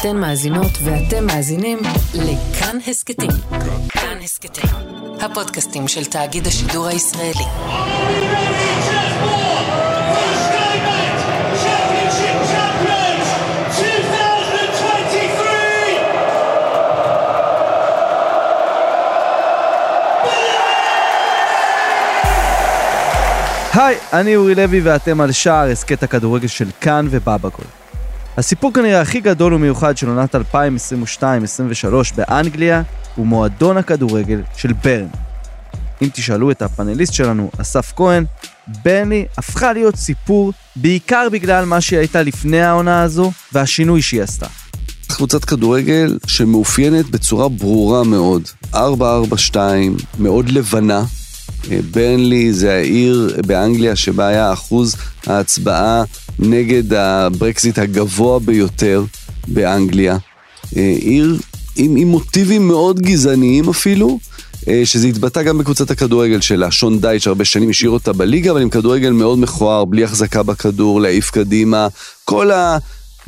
אתן מאזינות ואתם מאזינים לכאן הסכתים. כאן הסכתים, הפודקאסטים של תאגיד השידור הישראלי. היי, אני אורי לוי ואתם על שער הסכת הכדורגל של כאן ובבגול. הסיפור כנראה הכי גדול ומיוחד של עונת 2022-2023 באנגליה הוא מועדון הכדורגל של ברן. אם תשאלו את הפאנליסט שלנו, אסף כהן, ברני הפכה להיות סיפור בעיקר בגלל מה שהיא הייתה לפני העונה הזו והשינוי שהיא עשתה. קבוצת כדורגל שמאופיינת בצורה ברורה מאוד. 4-4-2, מאוד לבנה. ברנלי זה העיר באנגליה שבה היה אחוז ההצבעה נגד הברקזיט הגבוה ביותר באנגליה. עיר עם, עם מוטיבים מאוד גזעניים אפילו, שזה התבטא גם בקבוצת הכדורגל שלה. שון דייץ' הרבה שנים השאיר אותה בליגה, אבל עם כדורגל מאוד מכוער, בלי החזקה בכדור, להעיף קדימה. כל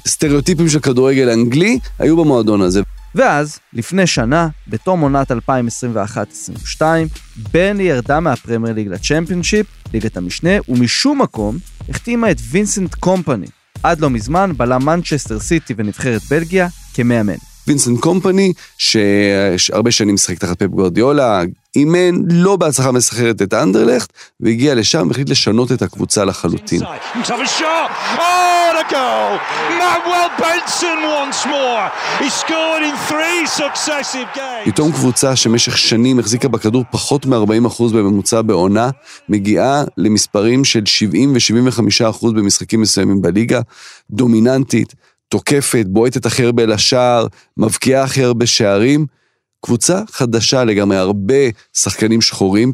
הסטריאוטיפים של כדורגל אנגלי היו במועדון הזה. ואז, לפני שנה, בתום עונת 2021-2022, ברנלי ירדה מהפרמייר ליג לצ'מפיונשיפ, ליגת המשנה, ומשום מקום החתימה את וינסנט קומפני, עד לא מזמן בלם מנצ'סטר סיטי ונבחרת בלגיה, כמאמן. וינסנט קומפני, שהרבה שנים משחק תחת פפ גורדיולה, אימן לא בהצלחה מסחררת את אנדרלכט, והגיע לשם והחליט לשנות את הקבוצה לחלוטין. פתאום קבוצה שמשך שנים החזיקה בכדור פחות מ-40% בממוצע בעונה, מגיעה למספרים של 70 ו-75% במשחקים מסוימים בליגה, דומיננטית. תוקפת, בועטת הכי הרבה לשער, מבקיעה הכי הרבה שערים. קבוצה חדשה לגמרי, הרבה שחקנים שחורים,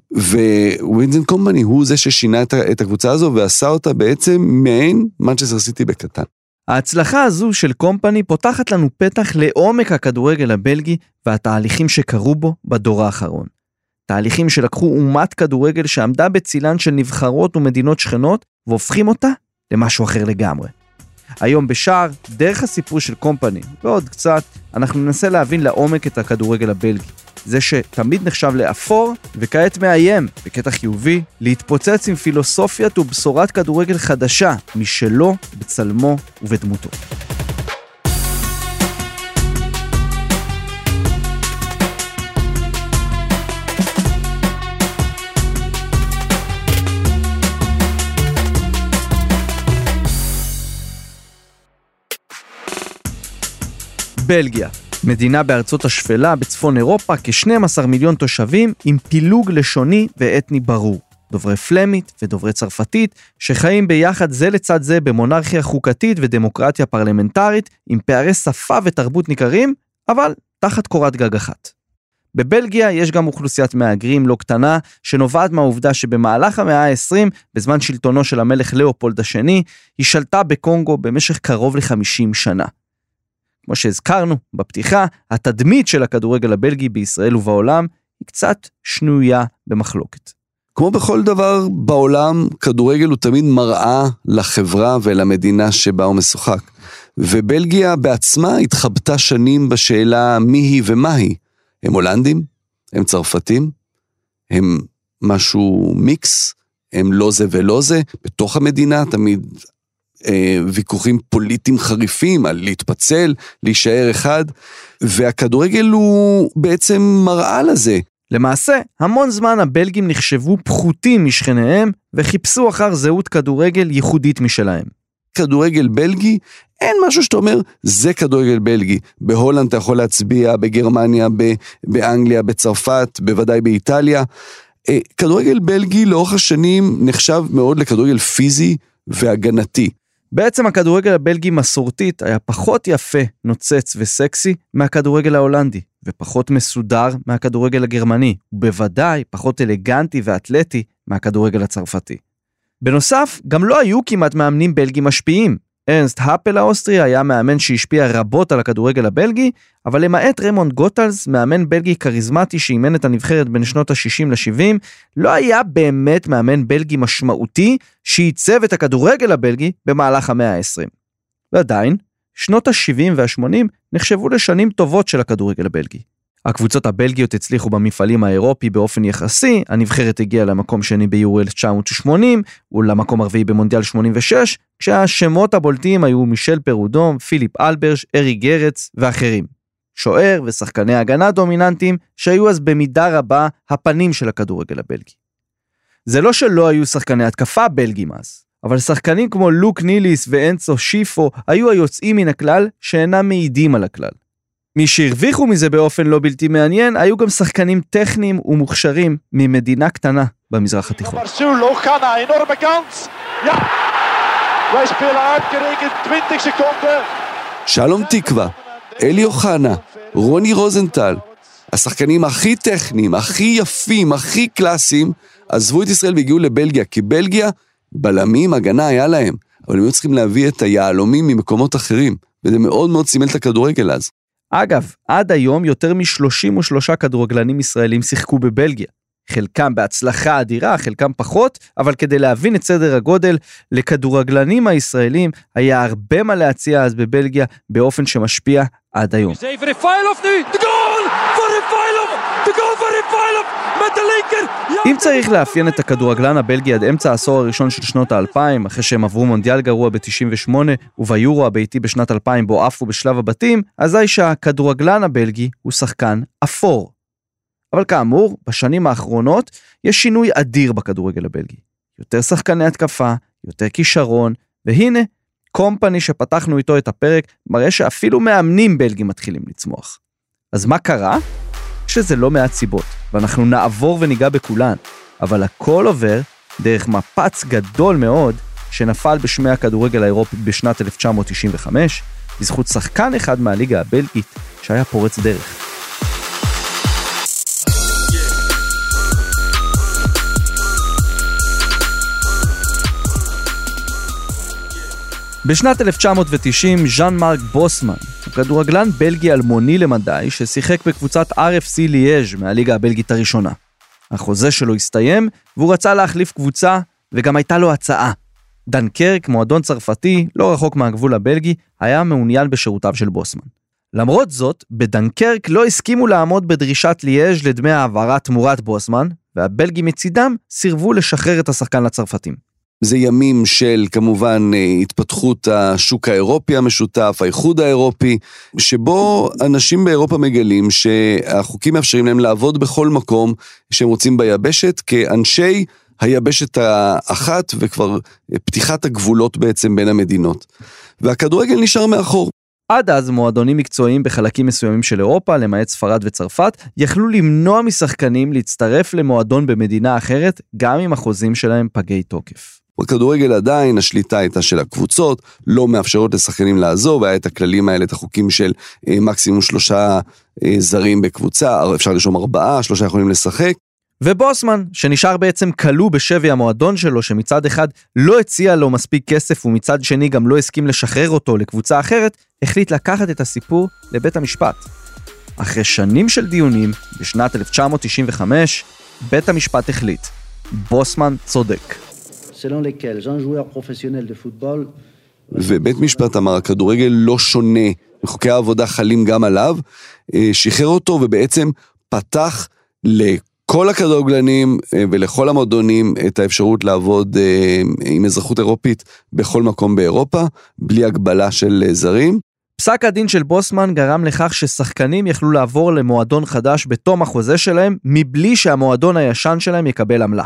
ווינזן קומפני הוא זה ששינה את הקבוצה הזו ועשה אותה בעצם מעין מנצ'סטר סיטי בקטן. ההצלחה הזו של קומפני פותחת לנו פתח לעומק הכדורגל הבלגי והתהליכים שקרו בו בדור האחרון. תהליכים שלקחו אומת כדורגל שעמדה בצילן של נבחרות ומדינות שכנות והופכים אותה למשהו אחר לגמרי. היום בשער, דרך הסיפור של קומפני, ועוד קצת, אנחנו ננסה להבין לעומק את הכדורגל הבלגי. זה שתמיד נחשב לאפור, וכעת מאיים, בקטע חיובי, להתפוצץ עם פילוסופיית ובשורת כדורגל חדשה, משלו, בצלמו ובדמותו. בלגיה, מדינה בארצות השפלה בצפון אירופה, כ-12 מיליון תושבים עם פילוג לשוני ואתני ברור. דוברי פלמית ודוברי צרפתית, שחיים ביחד זה לצד זה במונרכיה חוקתית ודמוקרטיה פרלמנטרית, עם פערי שפה ותרבות ניכרים, אבל תחת קורת גג אחת. בבלגיה יש גם אוכלוסיית מהגרים לא קטנה, שנובעת מהעובדה שבמהלך המאה ה-20, בזמן שלטונו של המלך לאופולד השני, היא שלטה בקונגו במשך קרוב ל-50 שנה. כמו שהזכרנו בפתיחה, התדמית של הכדורגל הבלגי בישראל ובעולם היא קצת שנויה במחלוקת. כמו בכל דבר בעולם, כדורגל הוא תמיד מראה לחברה ולמדינה שבה הוא משוחק. ובלגיה בעצמה התחבטה שנים בשאלה מי היא ומה היא. הם הולנדים? הם צרפתים? הם משהו מיקס? הם לא זה ולא זה? בתוך המדינה תמיד אה, ויכוחים פוליטיים חריפים על להתפצל, להישאר אחד, והכדורגל הוא בעצם מראה לזה. למעשה, המון זמן הבלגים נחשבו פחותים משכניהם וחיפשו אחר זהות כדורגל ייחודית משלהם. כדורגל בלגי, אין משהו שאתה אומר, זה כדורגל בלגי. בהולנד אתה יכול להצביע, בגרמניה, באנגליה, בצרפת, בוודאי באיטליה. אה, כדורגל בלגי לאורך השנים נחשב מאוד לכדורגל פיזי והגנתי. בעצם הכדורגל הבלגי מסורתית היה פחות יפה, נוצץ וסקסי מהכדורגל ההולנדי, ופחות מסודר מהכדורגל הגרמני, ובוודאי פחות אלגנטי ואתלטי מהכדורגל הצרפתי. בנוסף, גם לא היו כמעט מאמנים בלגים משפיעים. ארנסט האפל האוסטרי היה מאמן שהשפיע רבות על הכדורגל הבלגי, אבל למעט רמונד גוטלס, מאמן בלגי כריזמטי שאימן את הנבחרת בין שנות ה-60 ל-70, לא היה באמת מאמן בלגי משמעותי שעיצב את הכדורגל הבלגי במהלך המאה ה-20. ועדיין, שנות ה-70 וה-80 נחשבו לשנים טובות של הכדורגל הבלגי. הקבוצות הבלגיות הצליחו במפעלים האירופי באופן יחסי, הנבחרת הגיעה למקום שני ביורו 1980 ולמקום הרביעי במונדיאל 86, כשהשמות הבולטים היו מישל פרודום, פיליפ אלברט, אריק גרץ ואחרים. שוער ושחקני הגנה דומיננטיים שהיו אז במידה רבה הפנים של הכדורגל הבלגי. זה לא שלא היו שחקני התקפה בלגים אז, אבל שחקנים כמו לוק ניליס ואנצו שיפו היו היוצאים מן הכלל שאינם מעידים על הכלל. מי שהרוויחו מזה באופן לא בלתי מעניין היו גם שחקנים טכניים ומוכשרים ממדינה קטנה במזרח התיכון. שלום תקווה, אלי אוחנה, רוני רוזנטל, השחקנים הכי טכניים, הכי יפים, הכי קלאסיים, עזבו את ישראל והגיעו לבלגיה, כי בלגיה, בלמים, הגנה היה להם, אבל הם היו צריכים להביא את היהלומים ממקומות אחרים, וזה מאוד מאוד סימל את הכדורגל אז. אגב, עד היום יותר מ-33 כדורגלנים ישראלים שיחקו בבלגיה. חלקם בהצלחה אדירה, חלקם פחות, אבל כדי להבין את סדר הגודל, לכדורגלנים הישראלים היה הרבה מה להציע אז בבלגיה באופן שמשפיע עד היום. אם צריך לאפיין את הכדורגלן הבלגי עד אמצע העשור הראשון של שנות האלפיים, אחרי שהם עברו מונדיאל גרוע ב-98 וביורו הביתי בשנת 2000 בו עפו בשלב הבתים, אזי שהכדורגלן הבלגי הוא שחקן אפור. אבל כאמור, בשנים האחרונות יש שינוי אדיר בכדורגל הבלגי. יותר שחקני התקפה, יותר כישרון, והנה, קומפני שפתחנו איתו את הפרק מראה שאפילו מאמנים בלגים מתחילים לצמוח. אז מה קרה? שזה לא מעט סיבות, ואנחנו נעבור וניגע בכולן, אבל הכל עובר דרך מפץ גדול מאוד שנפל בשמי הכדורגל האירופי בשנת 1995, בזכות שחקן אחד מהליגה הבלגית שהיה פורץ דרך. בשנת 1990 ז'אן מרק בוסמן, הוא כדורגלן בלגי אלמוני למדי ששיחק בקבוצת RFC ליאז' מהליגה הבלגית הראשונה. החוזה שלו הסתיים והוא רצה להחליף קבוצה וגם הייתה לו הצעה. דנקרק, מועדון צרפתי, לא רחוק מהגבול הבלגי, היה מעוניין בשירותיו של בוסמן. למרות זאת, בדנקרק לא הסכימו לעמוד בדרישת ליאז' לדמי העברה תמורת בוסמן, והבלגים מצידם סירבו לשחרר את השחקן לצרפתים. זה ימים של כמובן אה, התפתחות השוק האירופי המשותף, האיחוד האירופי, שבו אנשים באירופה מגלים שהחוקים מאפשרים להם לעבוד בכל מקום שהם רוצים ביבשת כאנשי היבשת האחת וכבר פתיחת הגבולות בעצם בין המדינות. והכדורגל נשאר מאחור. עד אז מועדונים מקצועיים בחלקים מסוימים של אירופה, למעט ספרד וצרפת, יכלו למנוע משחקנים להצטרף למועדון במדינה אחרת, גם אם החוזים שלהם פגי תוקף. בכדורגל עדיין השליטה הייתה של הקבוצות, לא מאפשרות לשחקנים לעזוב, היה את הכללים האלה, את החוקים של אה, מקסימום שלושה אה, זרים בקבוצה, אפשר לרשום ארבעה, שלושה יכולים לשחק. ובוסמן, שנשאר בעצם כלוא בשבי המועדון שלו, שמצד אחד לא הציע לו מספיק כסף ומצד שני גם לא הסכים לשחרר אותו לקבוצה אחרת, החליט לקחת את הסיפור לבית המשפט. אחרי שנים של דיונים, בשנת 1995, בית המשפט החליט, בוסמן צודק. ובית משפט אמר, הכדורגל לא שונה, וחוקי העבודה חלים גם עליו, שחרר אותו ובעצם פתח לכל הכדורגלנים ולכל המועדונים את האפשרות לעבוד עם אזרחות אירופית בכל מקום באירופה, בלי הגבלה של זרים. פסק הדין של בוסמן גרם לכך ששחקנים יכלו לעבור למועדון חדש בתום החוזה שלהם, מבלי שהמועדון הישן שלהם יקבל עמלה.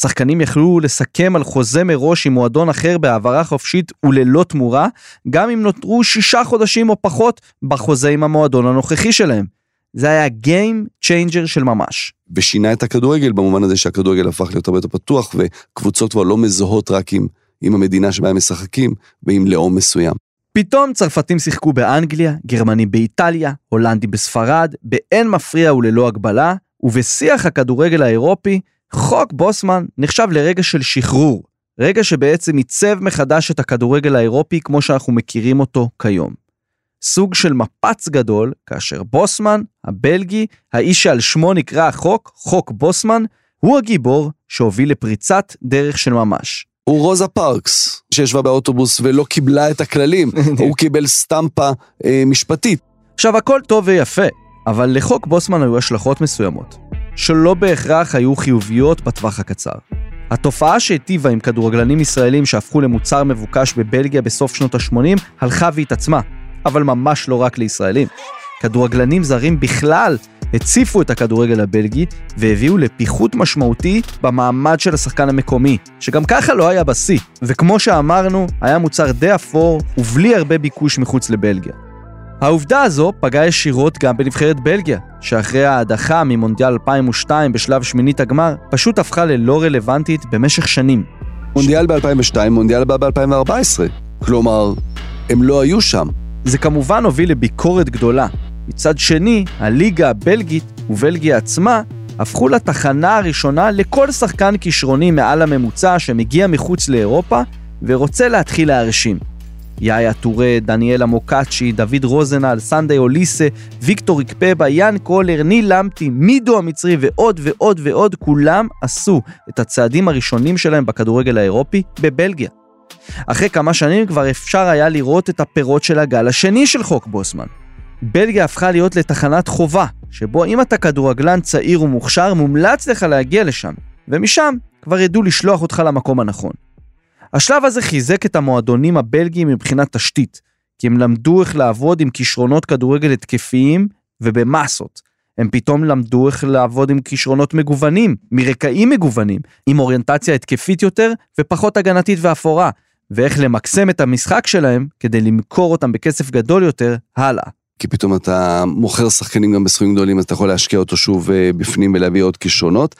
שחקנים יכלו לסכם על חוזה מראש עם מועדון אחר בהעברה חופשית וללא תמורה, גם אם נותרו שישה חודשים או פחות בחוזה עם המועדון הנוכחי שלהם. זה היה Game Changer של ממש. ושינה את הכדורגל במובן הזה שהכדורגל הפך להיות הרבה יותר פתוח וקבוצות כבר לא מזוהות רק עם, עם המדינה שבה הם משחקים ועם לאום מסוים. פתאום צרפתים שיחקו באנגליה, גרמנים באיטליה, הולנדים בספרד, באין מפריע וללא הגבלה, ובשיח הכדורגל האירופי חוק בוסמן נחשב לרגע של שחרור, רגע שבעצם עיצב מחדש את הכדורגל האירופי כמו שאנחנו מכירים אותו כיום. סוג של מפץ גדול, כאשר בוסמן, הבלגי, האיש שעל שמו נקרא החוק, חוק בוסמן, הוא הגיבור שהוביל לפריצת דרך של ממש. הוא רוזה פארקס, שישבה באוטובוס ולא קיבלה את הכללים, הוא קיבל סטמפה אה, משפטית. עכשיו, הכל טוב ויפה, אבל לחוק בוסמן היו השלכות מסוימות, שלא בהכרח היו חיוביות בטווח הקצר. התופעה שהיטיבה עם כדורגלנים ישראלים שהפכו למוצר מבוקש בבלגיה בסוף שנות ה-80 הלכה והתעצמה, אבל ממש לא רק לישראלים. כדורגלנים זרים בכלל הציפו את הכדורגל הבלגי והביאו לפיחות משמעותי במעמד של השחקן המקומי, שגם ככה לא היה בשיא, וכמו שאמרנו, היה מוצר די אפור ובלי הרבה ביקוש מחוץ לבלגיה. העובדה הזו פגעה ישירות גם בנבחרת בלגיה, שאחרי ההדחה ממונדיאל 2002 בשלב שמינית הגמר, פשוט הפכה ללא רלוונטית במשך שנים. מונדיאל ב-2002, מונדיאל בא ב-2014. כלומר, הם לא היו שם. זה כמובן הוביל לביקורת גדולה. מצד שני, הליגה הבלגית ובלגיה עצמה הפכו לתחנה הראשונה לכל שחקן כישרוני מעל הממוצע שמגיע מחוץ לאירופה ורוצה להתחיל להרשים. יאיה טורה, דניאלה מוקאצ'י, דוד רוזנל, סנדי אוליסה, ויקטור איקפבה, יאן קולר, ניל למפטי, מידו המצרי ועוד ועוד ועוד, כולם עשו את הצעדים הראשונים שלהם בכדורגל האירופי בבלגיה. אחרי כמה שנים כבר אפשר היה לראות את הפירות של הגל השני של חוק בוסמן. בלגיה הפכה להיות לתחנת חובה, שבו אם אתה כדורגלן צעיר ומוכשר, מומלץ לך להגיע לשם, ומשם כבר ידעו לשלוח אותך למקום הנכון. השלב הזה חיזק את המועדונים הבלגיים מבחינת תשתית, כי הם למדו איך לעבוד עם כישרונות כדורגל התקפיים ובמסות. הם פתאום למדו איך לעבוד עם כישרונות מגוונים, מרקעים מגוונים, עם אוריינטציה התקפית יותר ופחות הגנתית ואפורה, ואיך למקסם את המשחק שלהם כדי למכור אותם בכסף גדול יותר הלאה. כי פתאום אתה מוכר שחקנים גם בסכומים גדולים, אז אתה יכול להשקיע אותו שוב אה, בפנים ולהביא עוד כישרונות.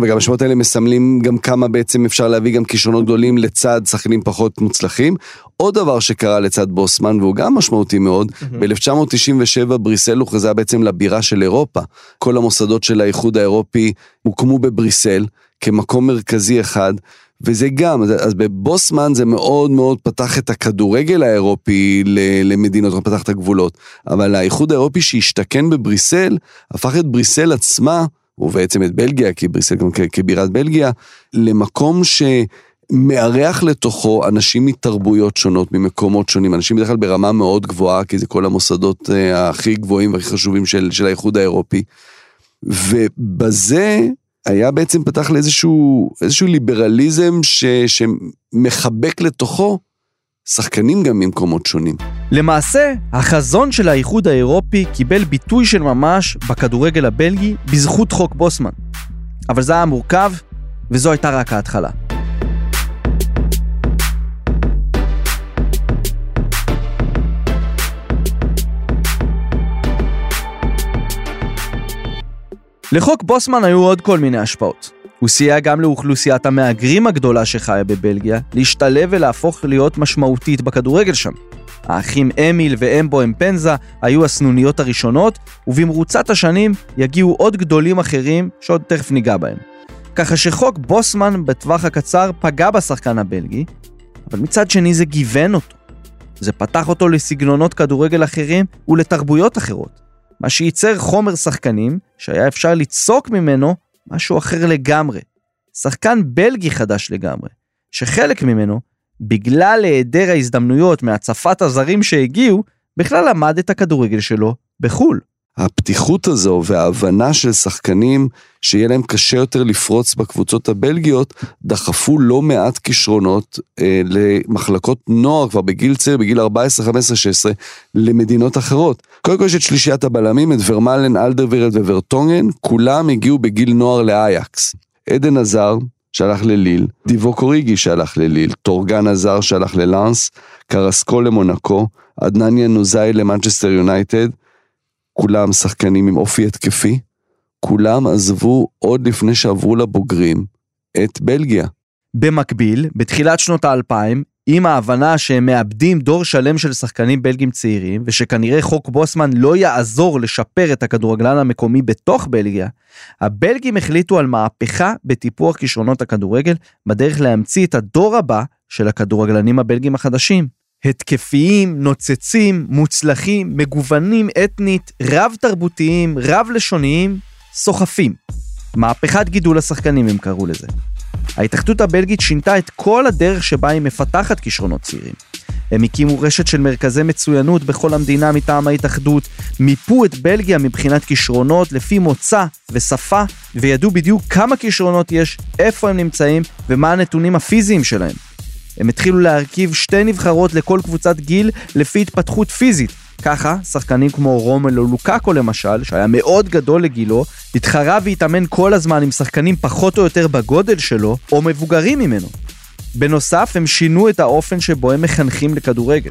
וגם השמות האלה מסמלים גם כמה בעצם אפשר להביא גם כישרונות גדולים לצד שחקנים פחות מוצלחים. עוד דבר שקרה לצד בוסמן, והוא גם משמעותי מאוד, mm-hmm. ב-1997 בריסל הוכרזה בעצם לבירה של אירופה. כל המוסדות של האיחוד האירופי הוקמו בבריסל כמקום מרכזי אחד, וזה גם, אז בבוסמן זה מאוד מאוד פתח את הכדורגל האירופי למדינות, פתח את הגבולות. אבל האיחוד האירופי שהשתכן בבריסל, הפך את בריסל עצמה, ובעצם את בלגיה, כי בריסל גם כבירת בלגיה, למקום ש... מארח לתוכו אנשים מתרבויות שונות, ממקומות שונים, אנשים בדרך כלל ברמה מאוד גבוהה, כי זה כל המוסדות אה, הכי גבוהים והכי חשובים של, של האיחוד האירופי. ובזה היה בעצם פתח לאיזשהו ליברליזם ש, שמחבק לתוכו שחקנים גם ממקומות שונים. למעשה, החזון של האיחוד האירופי קיבל ביטוי של ממש בכדורגל הבלגי בזכות חוק בוסמן. אבל זה היה מורכב, וזו הייתה רק ההתחלה. לחוק בוסמן היו עוד כל מיני השפעות. הוא סייע גם לאוכלוסיית המהגרים הגדולה שחיה בבלגיה להשתלב ולהפוך להיות משמעותית בכדורגל שם. האחים אמיל ואמבו אמפנזה היו הסנוניות הראשונות, ובמרוצת השנים יגיעו עוד גדולים אחרים שעוד תכף ניגע בהם. ככה שחוק בוסמן בטווח הקצר פגע בשחקן הבלגי, אבל מצד שני זה גיוון אותו. זה פתח אותו לסגנונות כדורגל אחרים ולתרבויות אחרות. מה שייצר חומר שחקנים שהיה אפשר ליצוק ממנו משהו אחר לגמרי. שחקן בלגי חדש לגמרי, שחלק ממנו, בגלל היעדר ההזדמנויות מהצפת הזרים שהגיעו, בכלל למד את הכדורגל שלו בחו"ל. הפתיחות הזו וההבנה של שחקנים שיהיה להם קשה יותר לפרוץ בקבוצות הבלגיות, דחפו לא מעט כישרונות אה, למחלקות נוער כבר בגיל צעיר, בגיל 14, 15, 16, למדינות אחרות. קודם כל יש את שלישיית הבלמים, את ורמלן, אלדרווירד וורטונגן, כולם הגיעו בגיל נוער לאייקס. אדן הזאר, שהלך לליל, דיבוק אוריגי שהלך לליל, תורגן הזאר שהלך ללאנס, קרסקו למונקו, עדנאן ינוזאי למנצ'סטר יונייטד, כולם שחקנים עם אופי התקפי, כולם עזבו עוד לפני שעברו לבוגרים את בלגיה. במקביל, בתחילת שנות האלפיים, עם ההבנה שהם מאבדים דור שלם של שחקנים בלגים צעירים, ושכנראה חוק בוסמן לא יעזור לשפר את הכדורגלן המקומי בתוך בלגיה, הבלגים החליטו על מהפכה בטיפוח כישרונות הכדורגל, בדרך להמציא את הדור הבא של הכדורגלנים הבלגים החדשים. התקפיים, נוצצים, מוצלחים, מגוונים אתנית, רב-תרבותיים, רב-לשוניים, סוחפים. מהפכת גידול השחקנים הם קראו לזה. ההתאחדות הבלגית שינתה את כל הדרך שבה היא מפתחת כישרונות צעירים. הם הקימו רשת של מרכזי מצוינות בכל המדינה מטעם ההתאחדות, מיפו את בלגיה מבחינת כישרונות לפי מוצא ושפה, וידעו בדיוק כמה כישרונות יש, איפה הם נמצאים ומה הנתונים הפיזיים שלהם. הם התחילו להרכיב שתי נבחרות לכל קבוצת גיל לפי התפתחות פיזית. ככה, שחקנים כמו רומלו לוקאקו למשל, שהיה מאוד גדול לגילו, התחרה והתאמן כל הזמן עם שחקנים פחות או יותר בגודל שלו, או מבוגרים ממנו. בנוסף, הם שינו את האופן שבו הם מחנכים לכדורגל.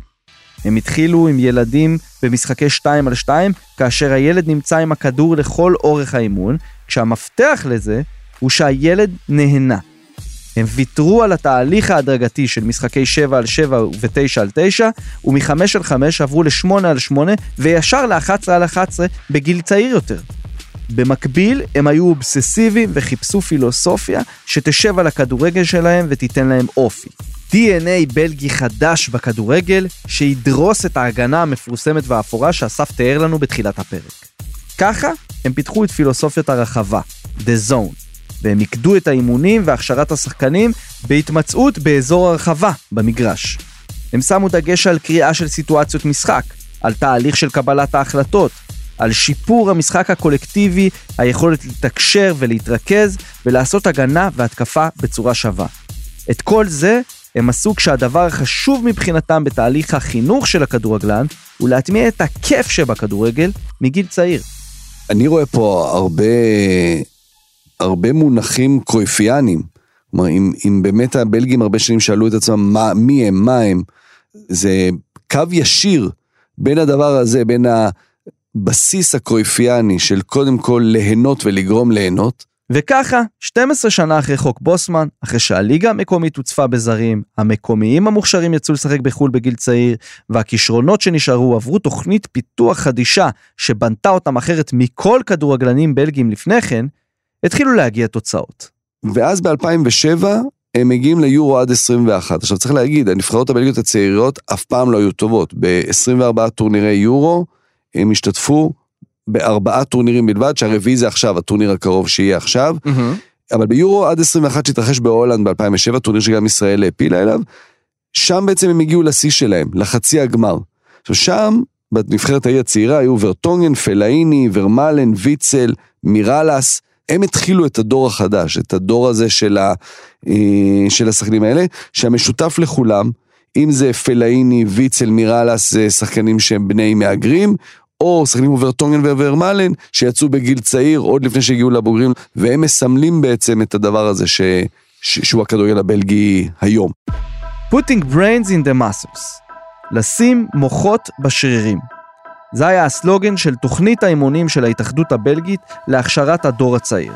הם התחילו עם ילדים במשחקי 2 על 2, כאשר הילד נמצא עם הכדור לכל אורך האימון, כשהמפתח לזה הוא שהילד נהנה. הם ויתרו על התהליך ההדרגתי של משחקי 7 על 7 ו-9 על 9, ומ-5 על 5 עברו ל-8 על 8, וישר ל-11 על 11 בגיל צעיר יותר. במקביל, הם היו אובססיביים וחיפשו פילוסופיה שתשב על הכדורגל שלהם ותיתן להם אופי. DNA בלגי חדש בכדורגל, שידרוס את ההגנה המפורסמת והאפורה שאסף תיאר לנו בתחילת הפרק. ככה, הם פיתחו את פילוסופיית הרחבה, The Zone, והם מיקדו את האימונים והכשרת השחקנים בהתמצאות באזור הרחבה במגרש. הם שמו דגש על קריאה של סיטואציות משחק, על תהליך של קבלת ההחלטות, על שיפור המשחק הקולקטיבי, היכולת לתקשר ולהתרכז ולעשות הגנה והתקפה בצורה שווה. את כל זה הם עשו כשהדבר החשוב מבחינתם בתהליך החינוך של הכדורגלן הוא להטמיע את הכיף שבכדורגל מגיל צעיר. אני רואה פה הרבה, הרבה מונחים קרויפיאנים. כלומר, אם, אם באמת הבלגים הרבה שנים שאלו את עצמם מה, מי הם, מה הם, זה קו ישיר בין הדבר הזה, בין הבסיס הקרויפיאני של קודם כל ליהנות ולגרום ליהנות. וככה, 12 שנה אחרי חוק בוסמן, אחרי שהליגה המקומית הוצפה בזרים, המקומיים המוכשרים יצאו לשחק בחו"ל בגיל צעיר, והכישרונות שנשארו עברו תוכנית פיתוח חדישה שבנתה אותם אחרת מכל כדורגלנים בלגים לפני כן, התחילו להגיע תוצאות. ואז ב-2007 הם מגיעים ליורו עד 21. עכשיו צריך להגיד, הנבחרות הבלגיות הצעירות אף פעם לא היו טובות. ב-24 טורנירי יורו הם השתתפו בארבעה טורנירים בלבד, שהרביעי זה עכשיו, הטורניר הקרוב שיהיה עכשיו. Mm-hmm. אבל ביורו עד 21 שהתרחש בהולנד ב-2007, טורניר שגם ישראל העפילה אליו, שם בעצם הם הגיעו לשיא שלהם, לחצי הגמר. עכשיו שם, בנבחרת האי הצעירה היו ורטונגן, פלאיני, ורמלן, ויצל, מירלס, הם התחילו את הדור החדש, את הדור הזה של, ה, אה, של השחקנים האלה, שהמשותף לכולם, אם זה פלאיני, ויצל, מירלס, זה שחקנים שהם בני מהגרים, או שחקנים כמו ורטונגן וורמלן, שיצאו בגיל צעיר, עוד לפני שהגיעו לבוגרים, והם מסמלים בעצם את הדבר הזה ש, ש, שהוא הכדורגל הבלגי היום. putting brains in the muscles, לשים מוחות בשרירים. זה היה הסלוגן של תוכנית האימונים של ההתאחדות הבלגית להכשרת הדור הצעיר.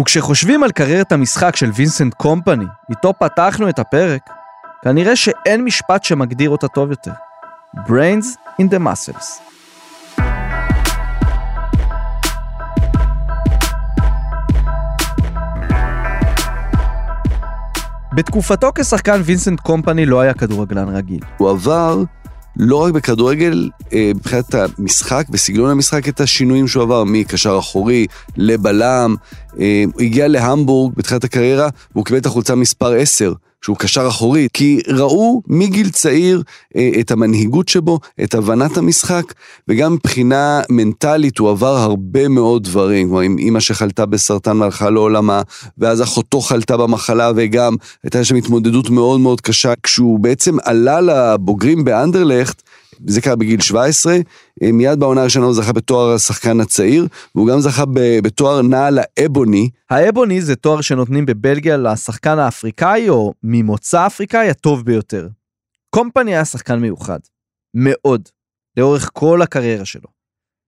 וכשחושבים על קריירת המשחק של וינסנט קומפני, איתו פתחנו את הפרק, כנראה שאין משפט שמגדיר אותה טוב יותר. Brains in the muscles. בתקופתו כשחקן וינסנט קומפני לא היה כדורגלן רגיל. הוא עבר לא רק בכדורגל, אה, מבחינת המשחק וסגנון המשחק, את השינויים שהוא עבר מקשר אחורי לבלם. אה, הוא הגיע להמבורג בתחילת הקריירה, והוא קיבל את החולצה מספר 10. שהוא קשר אחורי, כי ראו מגיל צעיר אה, את המנהיגות שבו, את הבנת המשחק, וגם מבחינה מנטלית הוא עבר הרבה מאוד דברים, כמו עם אימא שחלתה בסרטן והלכה לעולמה, ואז אחותו חלתה במחלה וגם הייתה שם התמודדות מאוד מאוד קשה, כשהוא בעצם עלה לבוגרים באנדרלכט, זה קרה בגיל 17, אה, מיד בעונה הראשונה הוא זכה בתואר השחקן הצעיר, והוא גם זכה בתואר נעל האבוני. האבוני זה תואר שנותנים בבלגיה לשחקן האפריקאי או ממוצא אפריקאי הטוב ביותר. קומפני היה שחקן מיוחד, מאוד, לאורך כל הקריירה שלו.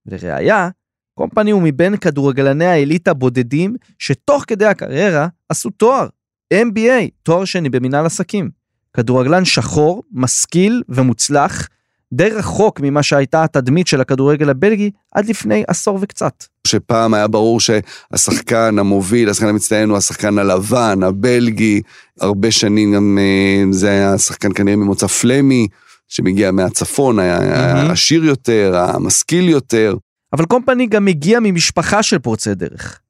לראיה, קומפני הוא מבין כדורגלני העילית הבודדים שתוך כדי הקריירה עשו תואר, MBA, תואר שני במנהל עסקים. כדורגלן שחור, משכיל ומוצלח, די רחוק ממה שהייתה התדמית של הכדורגל הבלגי עד לפני עשור וקצת. שפעם היה ברור שהשחקן המוביל, השחקן המצטיין הוא השחקן הלבן, הבלגי, הרבה שנים גם אה, זה היה שחקן כנראה ממוצא פלמי, שמגיע מהצפון, היה mm-hmm. עשיר יותר, המשכיל יותר. אבל קומפני גם הגיע ממשפחה של פורצי דרך.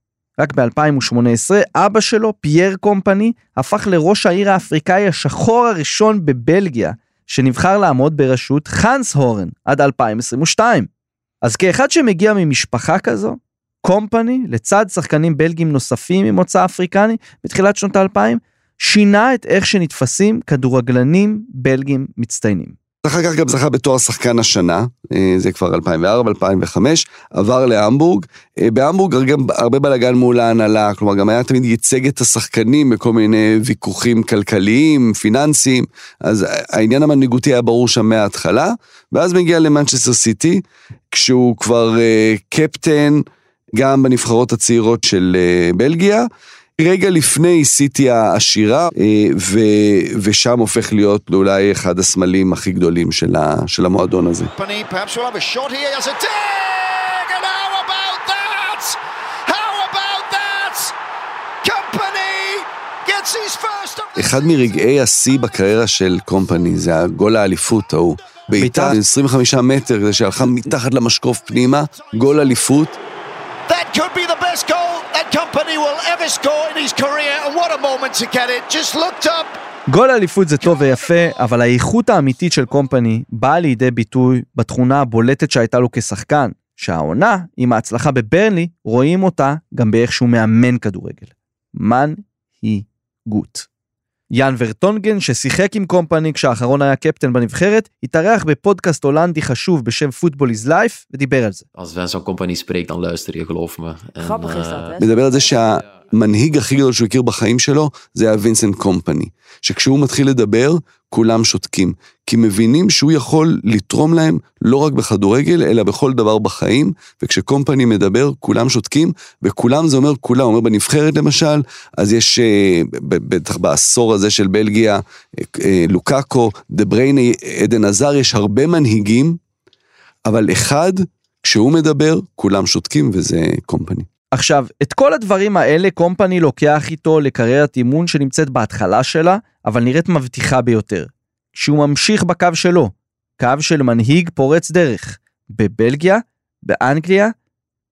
רק ב-2018 אבא שלו, פייר קומפני, הפך לראש העיר האפריקאי השחור הראשון בבלגיה, שנבחר לעמוד בראשות חנס הורן עד 2022. אז כאחד שמגיע ממשפחה כזו, קומפני, לצד שחקנים בלגים נוספים ממוצא אפריקני בתחילת שנות האלפיים, שינה את איך שנתפסים כדורגלנים בלגים מצטיינים. אחר כך גם זכה בתואר שחקן השנה, אה, זה כבר 2004-2005, עבר להמבורג. אה, בהמבורג גם הרבה בלאגן מול ההנהלה, כלומר גם היה תמיד ייצג את השחקנים בכל מיני ויכוחים כלכליים, פיננסיים, אז העניין המנהיגותי היה ברור שם מההתחלה, ואז מגיע למנצ'סטר סיטי, כשהוא כבר אה, קפטן גם בנבחרות הצעירות של בלגיה. רגע לפני סיטי העשירה, אה, ו, ושם הופך להיות אולי אחד הסמלים הכי גדולים של, ה, של המועדון הזה. אחד מרגעי השיא בקריירה של קומפני זה הגול האליפות ההוא. בעיטה 25 מטר שהלכה מתחת למשקוף פנימה, גול אליפות. That could be the best goal company will ever score in his career, and what a moment to get it. Just looked up. גול האליפות זה טוב ויפה, אבל האיכות האמיתית של קומפני באה לידי ביטוי בתכונה הבולטת שהייתה לו כשחקן, שהעונה, עם ההצלחה בברנלי, רואים אותה גם באיך שהוא מאמן כדורגל. מנהיגות. יאן ורטונגן, ששיחק עם קומפני כשהאחרון היה קפטן בנבחרת, התארח בפודקאסט הולנדי חשוב בשם פוטבול איז לייף, ודיבר על זה. מדבר על זה שהמנהיג הכי גדול שהוא הכיר בחיים שלו, זה היה וינסנט קומפני. שכשהוא מתחיל לדבר, כולם שותקים. כי מבינים שהוא יכול לתרום להם לא רק בכדורגל, אלא בכל דבר בחיים, וכשקומפני מדבר, כולם שותקים, וכולם זה אומר כולם, אומר בנבחרת למשל, אז יש, אה, בטח בעשור הזה של בלגיה, אה, אה, לוקאקו, דה ברייני, עדן עזר, יש הרבה מנהיגים, אבל אחד, כשהוא מדבר, כולם שותקים, וזה קומפני. עכשיו, את כל הדברים האלה קומפני לוקח איתו לקריירת אימון שנמצאת בהתחלה שלה, אבל נראית מבטיחה ביותר. שהוא ממשיך בקו שלו, קו של מנהיג פורץ דרך, בבלגיה, באנגליה,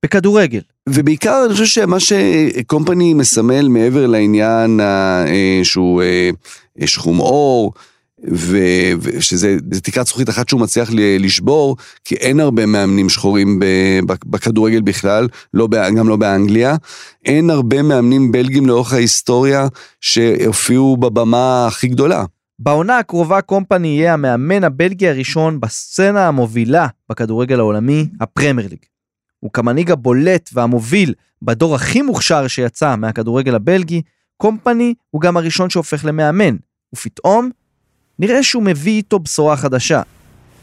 בכדורגל. ובעיקר אני חושב שמה שקומפני מסמל מעבר לעניין אה, שהוא אה, שחום עור, ושזה תקרת זכוכית אחת שהוא מצליח לשבור, כי אין הרבה מאמנים שחורים בכדורגל בכלל, לא, גם לא באנגליה. אין הרבה מאמנים בלגים לאורך ההיסטוריה שהופיעו בבמה הכי גדולה. בעונה הקרובה קומפני יהיה המאמן הבלגי הראשון בסצנה המובילה בכדורגל העולמי, הפרמייר ליג. הוא כמנהיג הבולט והמוביל בדור הכי מוכשר שיצא מהכדורגל הבלגי, קומפני הוא גם הראשון שהופך למאמן, ופתאום נראה שהוא מביא איתו בשורה חדשה.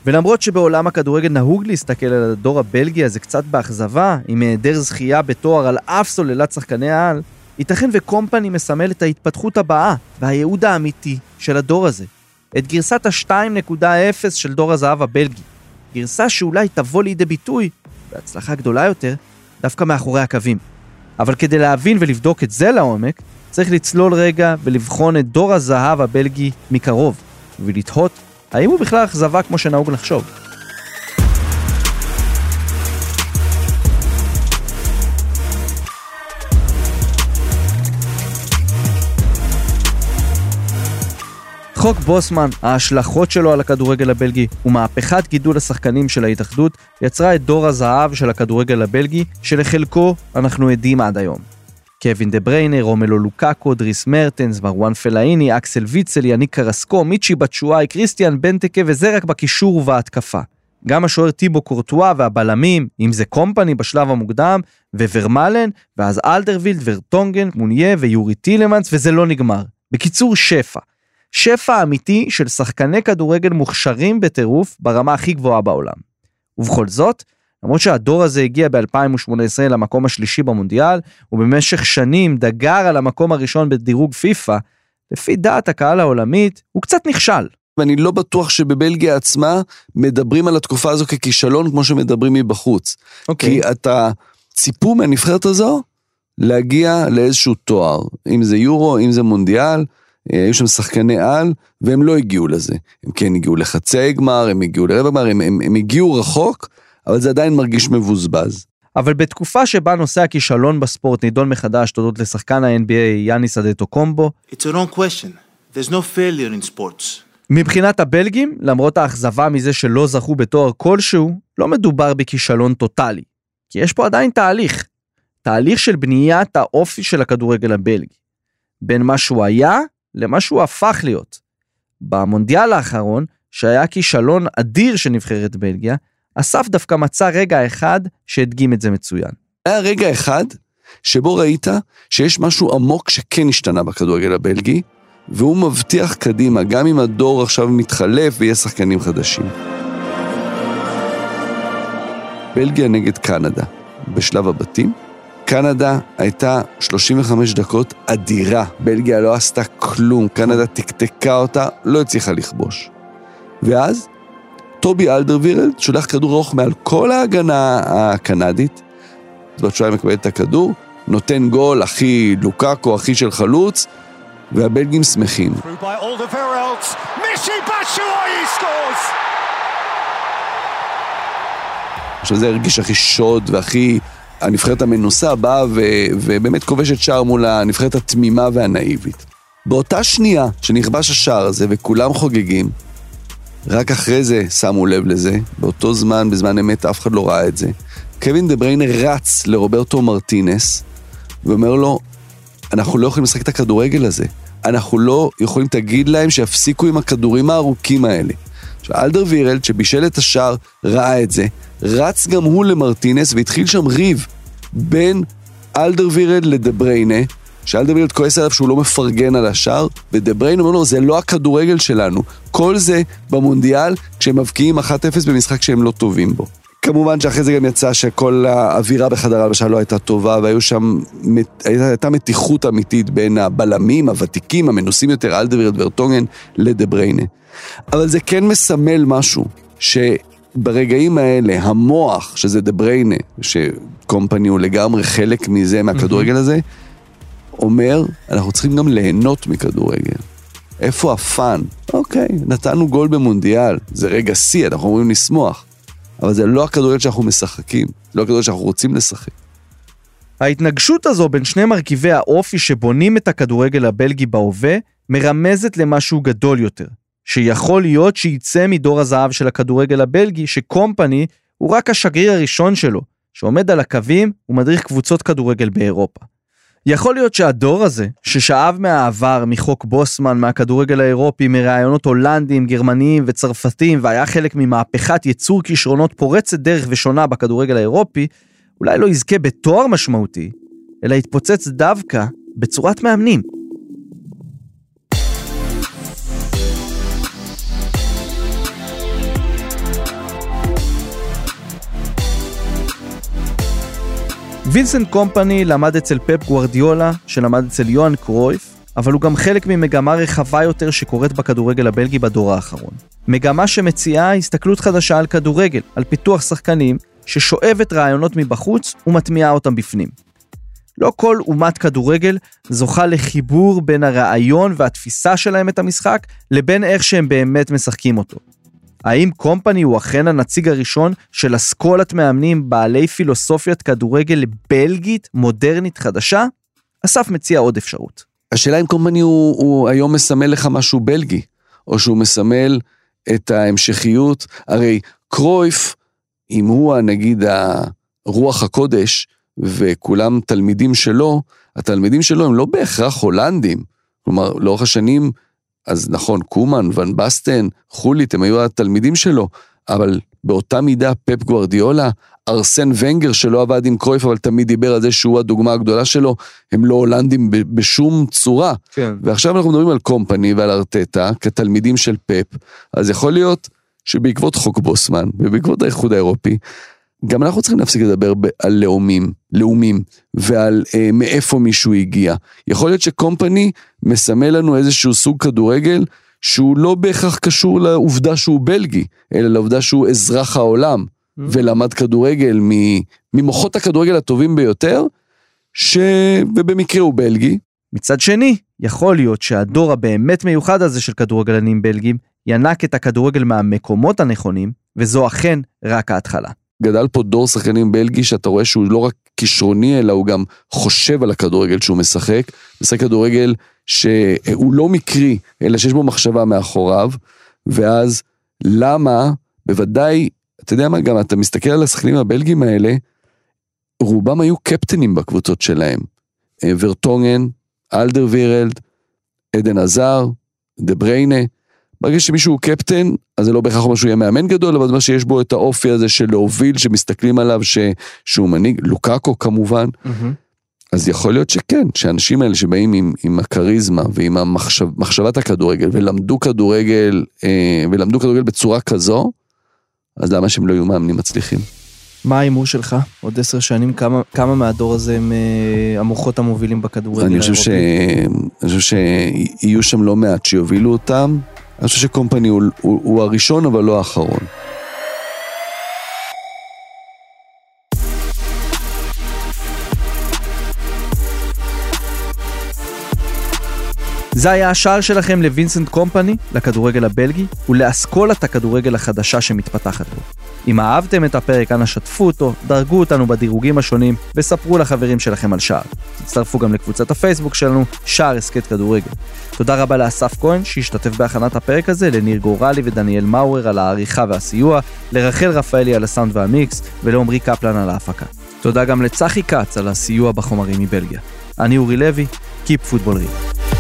ולמרות שבעולם הכדורגל נהוג להסתכל על הדור הבלגי הזה קצת באכזבה, עם היעדר זכייה בתואר על אף סוללת שחקני העל, ייתכן וקומפני מסמל את ההתפתחות הבאה והייעוד האמיתי של הדור הזה. את גרסת ה-2.0 של דור הזהב הבלגי. גרסה שאולי תבוא לידי ביטוי, בהצלחה גדולה יותר, דווקא מאחורי הקווים. אבל כדי להבין ולבדוק את זה לעומק, צריך לצלול רגע ולבחון את דור הזהב הבלגי מקרוב. ולתהות האם הוא בכלל אכזבה כמו שנהוג לחשוב. חוק בוסמן, ההשלכות שלו על הכדורגל הבלגי ומהפכת גידול השחקנים של ההתאחדות יצרה את דור הזהב של הכדורגל הבלגי, שלחלקו אנחנו עדים עד היום. קווין דה בריינר, רומלו לוקאקו, דריס מרטנס, מרואן פלאיני, אקסל ויצל, יניק קרסקו, מישי בצ'ואי, קריסטיאן בנטקה וזה רק בקישור ובהתקפה. גם השוער טיבו קורטואה והבלמים, אם זה קומפני בשלב המוקדם, וורמלן, ואז אלדרווילד, ורטונגן, מוניה ויורי טילמנס, וזה לא נגמר. בקיצור, שפע. שפע אמיתי של שחקני כדורגל מוכשרים בטירוף ברמה הכי גבוהה בעולם. ובכל זאת, למרות שהדור הזה הגיע ב-2018 למקום השלישי במונדיאל, ובמשך שנים דגר על המקום הראשון בדירוג פיפא, לפי דעת הקהל העולמית, הוא קצת נכשל. ואני לא בטוח שבבלגיה עצמה מדברים על התקופה הזו ככישלון כמו שמדברים מבחוץ. אוקיי. כי אתה ציפו מהנבחרת הזו להגיע לאיזשהו תואר, אם זה יורו, אם זה מונדיאל, אה, היו שם שחקני על, והם לא הגיעו לזה. הם כן הגיעו לחצי גמר, הם הגיעו לרבע גמר, הם, הם, הם הגיעו רחוק, אבל זה עדיין מרגיש מבוזבז. אבל בתקופה שבה נושא הכישלון בספורט נידון מחדש תודות לשחקן ה-NBA יאניס אדטו קומבו, It's a wrong question. There's no failure in sports. מבחינת הבלגים, למרות האכזבה מזה שלא זכו בתואר כלשהו, לא מדובר בכישלון טוטאלי. כי יש פה עדיין תהליך. תהליך של בניית האופי של הכדורגל הבלגי. בין מה שהוא היה למה שהוא הפך להיות. במונדיאל האחרון, שהיה כישלון אדיר של נבחרת בלגיה, אסף דווקא מצא רגע אחד שהדגים את זה מצוין. היה רגע אחד שבו ראית שיש משהו עמוק שכן השתנה בכדורגל הבלגי, והוא מבטיח קדימה, גם אם הדור עכשיו מתחלף ויש שחקנים חדשים. בלגיה נגד קנדה, בשלב הבתים. קנדה הייתה 35 דקות אדירה. בלגיה לא עשתה כלום, קנדה תקתקה אותה, לא הצליחה לכבוש. ואז טובי אלדרווירלד שולח כדור ארוך מעל כל ההגנה הקנדית. בתשובה מקבל את הכדור, נותן גול, אחי לוקאקו, אחי של חלוץ, והבלגים שמחים. עכשיו זה הרגיש הכי שוד והכי... הנבחרת המנוסה באה ו... ובאמת כובשת שער מול הנבחרת התמימה והנאיבית. באותה שנייה שנכבש השער הזה וכולם חוגגים, רק אחרי זה שמו לב לזה, באותו זמן, בזמן אמת, אף אחד לא ראה את זה. קווין דה בריינר רץ לרוברטו מרטינס ואומר לו, אנחנו לא יכולים לשחק את הכדורגל הזה. אנחנו לא יכולים, תגיד להם שיפסיקו עם הכדורים הארוכים האלה. עכשיו, אלדר וירלד, שבישל את השער, ראה את זה, רץ גם הוא למרטינס והתחיל שם ריב בין אלדר וירלד לדה שאלדר וירלד כועס עליו שהוא לא מפרגן על השער, ודה בריינה אומר לו, זה לא הכדורגל שלנו. כל זה במונדיאל, כשהם מבקיעים 1-0 במשחק שהם לא טובים בו. כמובן שאחרי זה גם יצא שכל האווירה בחדר ההלבשה לא הייתה טובה, והיו שם, הייתה, הייתה מתיחות אמיתית בין הבלמים, הוותיקים, המנוסים יותר, אלדווירד ורטונגן, לדה בריינה. אבל זה כן מסמל משהו, שברגעים האלה, המוח, שזה דה בריינה, שקומפני הוא לגמרי חלק מזה, מהכדורגל הזה, אומר, אנחנו צריכים גם ליהנות מכדורגל. איפה הפאן? אוקיי, נתנו גול במונדיאל, זה רגע שיא, אנחנו אמורים לשמוח. אבל זה לא הכדורגל שאנחנו משחקים, לא הכדורגל שאנחנו רוצים לשחק. ההתנגשות הזו בין שני מרכיבי האופי שבונים את הכדורגל הבלגי בהווה, מרמזת למשהו גדול יותר. שיכול להיות שייצא מדור הזהב של הכדורגל הבלגי, שקומפני הוא רק השגריר הראשון שלו, שעומד על הקווים ומדריך קבוצות כדורגל באירופה. יכול להיות שהדור הזה, ששאב מהעבר, מחוק בוסמן, מהכדורגל האירופי, מרעיונות הולנדים, גרמניים וצרפתיים, והיה חלק ממהפכת יצור כישרונות פורצת דרך ושונה בכדורגל האירופי, אולי לא יזכה בתואר משמעותי, אלא יתפוצץ דווקא בצורת מאמנים. וינסנט קומפני למד אצל פפ גוורדיולה, שלמד אצל יוהאן קרויף, אבל הוא גם חלק ממגמה רחבה יותר שקורית בכדורגל הבלגי בדור האחרון. מגמה שמציעה הסתכלות חדשה על כדורגל, על פיתוח שחקנים, ששואבת רעיונות מבחוץ ומטמיעה אותם בפנים. לא כל אומת כדורגל זוכה לחיבור בין הרעיון והתפיסה שלהם את המשחק, לבין איך שהם באמת משחקים אותו. האם קומפני הוא אכן הנציג הראשון של אסכולת מאמנים בעלי פילוסופיית כדורגל בלגית, מודרנית, חדשה? אסף מציע עוד אפשרות. השאלה אם קומפני הוא, הוא היום מסמל לך משהו בלגי, או שהוא מסמל את ההמשכיות. הרי קרויף, אם הוא נגיד הרוח הקודש, וכולם תלמידים שלו, התלמידים שלו הם לא בהכרח הולנדים. כלומר, לאורך השנים אז נכון, קומן, ון בסטן, חולית, הם היו התלמידים שלו, אבל באותה מידה פפ גוורדיולה, ארסן ונגר שלא עבד עם קרויף, אבל תמיד דיבר על זה שהוא הדוגמה הגדולה שלו, הם לא הולנדים בשום צורה. כן. ועכשיו אנחנו מדברים על קומפני ועל ארטטה, כתלמידים של פפ, אז יכול להיות שבעקבות חוק בוסמן ובעקבות האיחוד האירופי, גם אנחנו צריכים להפסיק לדבר על לאומים, לאומים, ועל אה, מאיפה מישהו הגיע. יכול להיות שקומפני מסמל לנו איזשהו סוג כדורגל שהוא לא בהכרח קשור לעובדה שהוא בלגי, אלא לעובדה שהוא אזרח העולם, mm-hmm. ולמד כדורגל ממוחות הכדורגל הטובים ביותר, ש... ובמקרה הוא בלגי. מצד שני, יכול להיות שהדור הבאמת מיוחד הזה של כדורגלנים בלגים ינק את הכדורגל מהמקומות הנכונים, וזו אכן רק ההתחלה. גדל פה דור שחקנים בלגי שאתה רואה שהוא לא רק כישרוני, אלא הוא גם חושב על הכדורגל שהוא משחק. משחק כדורגל שהוא לא מקרי, אלא שיש בו מחשבה מאחוריו, ואז למה, בוודאי, אתה יודע מה, גם אתה מסתכל על השחקנים הבלגים האלה, רובם היו קפטנים בקבוצות שלהם. אה, ורטונגן, אלדר וירלד, עדן עזר, דה בריינה. ברגע שמישהו הוא קפטן, אז זה לא בהכרח אומר שהוא יהיה מאמן גדול, אבל זה מה שיש בו את האופי הזה של להוביל, שמסתכלים עליו, ש, שהוא מנהיג, לוקאקו כמובן. Mm-hmm. אז יכול להיות שכן, שהאנשים האלה שבאים עם, עם הכריזמה ועם המחשב, מחשבת הכדורגל, ולמדו כדורגל, אה, ולמדו כדורגל בצורה כזו, אז למה שהם לא יהיו מאמנים מצליחים? מה ההימור שלך? עוד עשר שנים, כמה, כמה מהדור הזה הם אה, המוחות המובילים בכדורגל ש... אני חושב שיהיו שם לא מעט שיובילו אותם. אני חושב שקומפני הוא, הוא, הוא הראשון אבל לא האחרון. זה היה השער שלכם לווינסנט קומפני, לכדורגל הבלגי, ולאסכולת הכדורגל החדשה שמתפתחת בו. אם אהבתם את הפרק, אנא שתפו אותו, דרגו אותנו בדירוגים השונים, וספרו לחברים שלכם על שער. תצטרפו גם לקבוצת הפייסבוק שלנו, שער הסכת כדורגל. תודה רבה לאסף כהן, שהשתתף בהכנת הפרק הזה, לניר גורלי ודניאל מאורר על העריכה והסיוע, לרחל רפאלי על הסאונד והמיקס, ולעמרי קפלן על ההפקה. תודה גם לצחי כץ על הסיוע בחומרים מבלגיה. אני אורי לוי, Keep Football Real.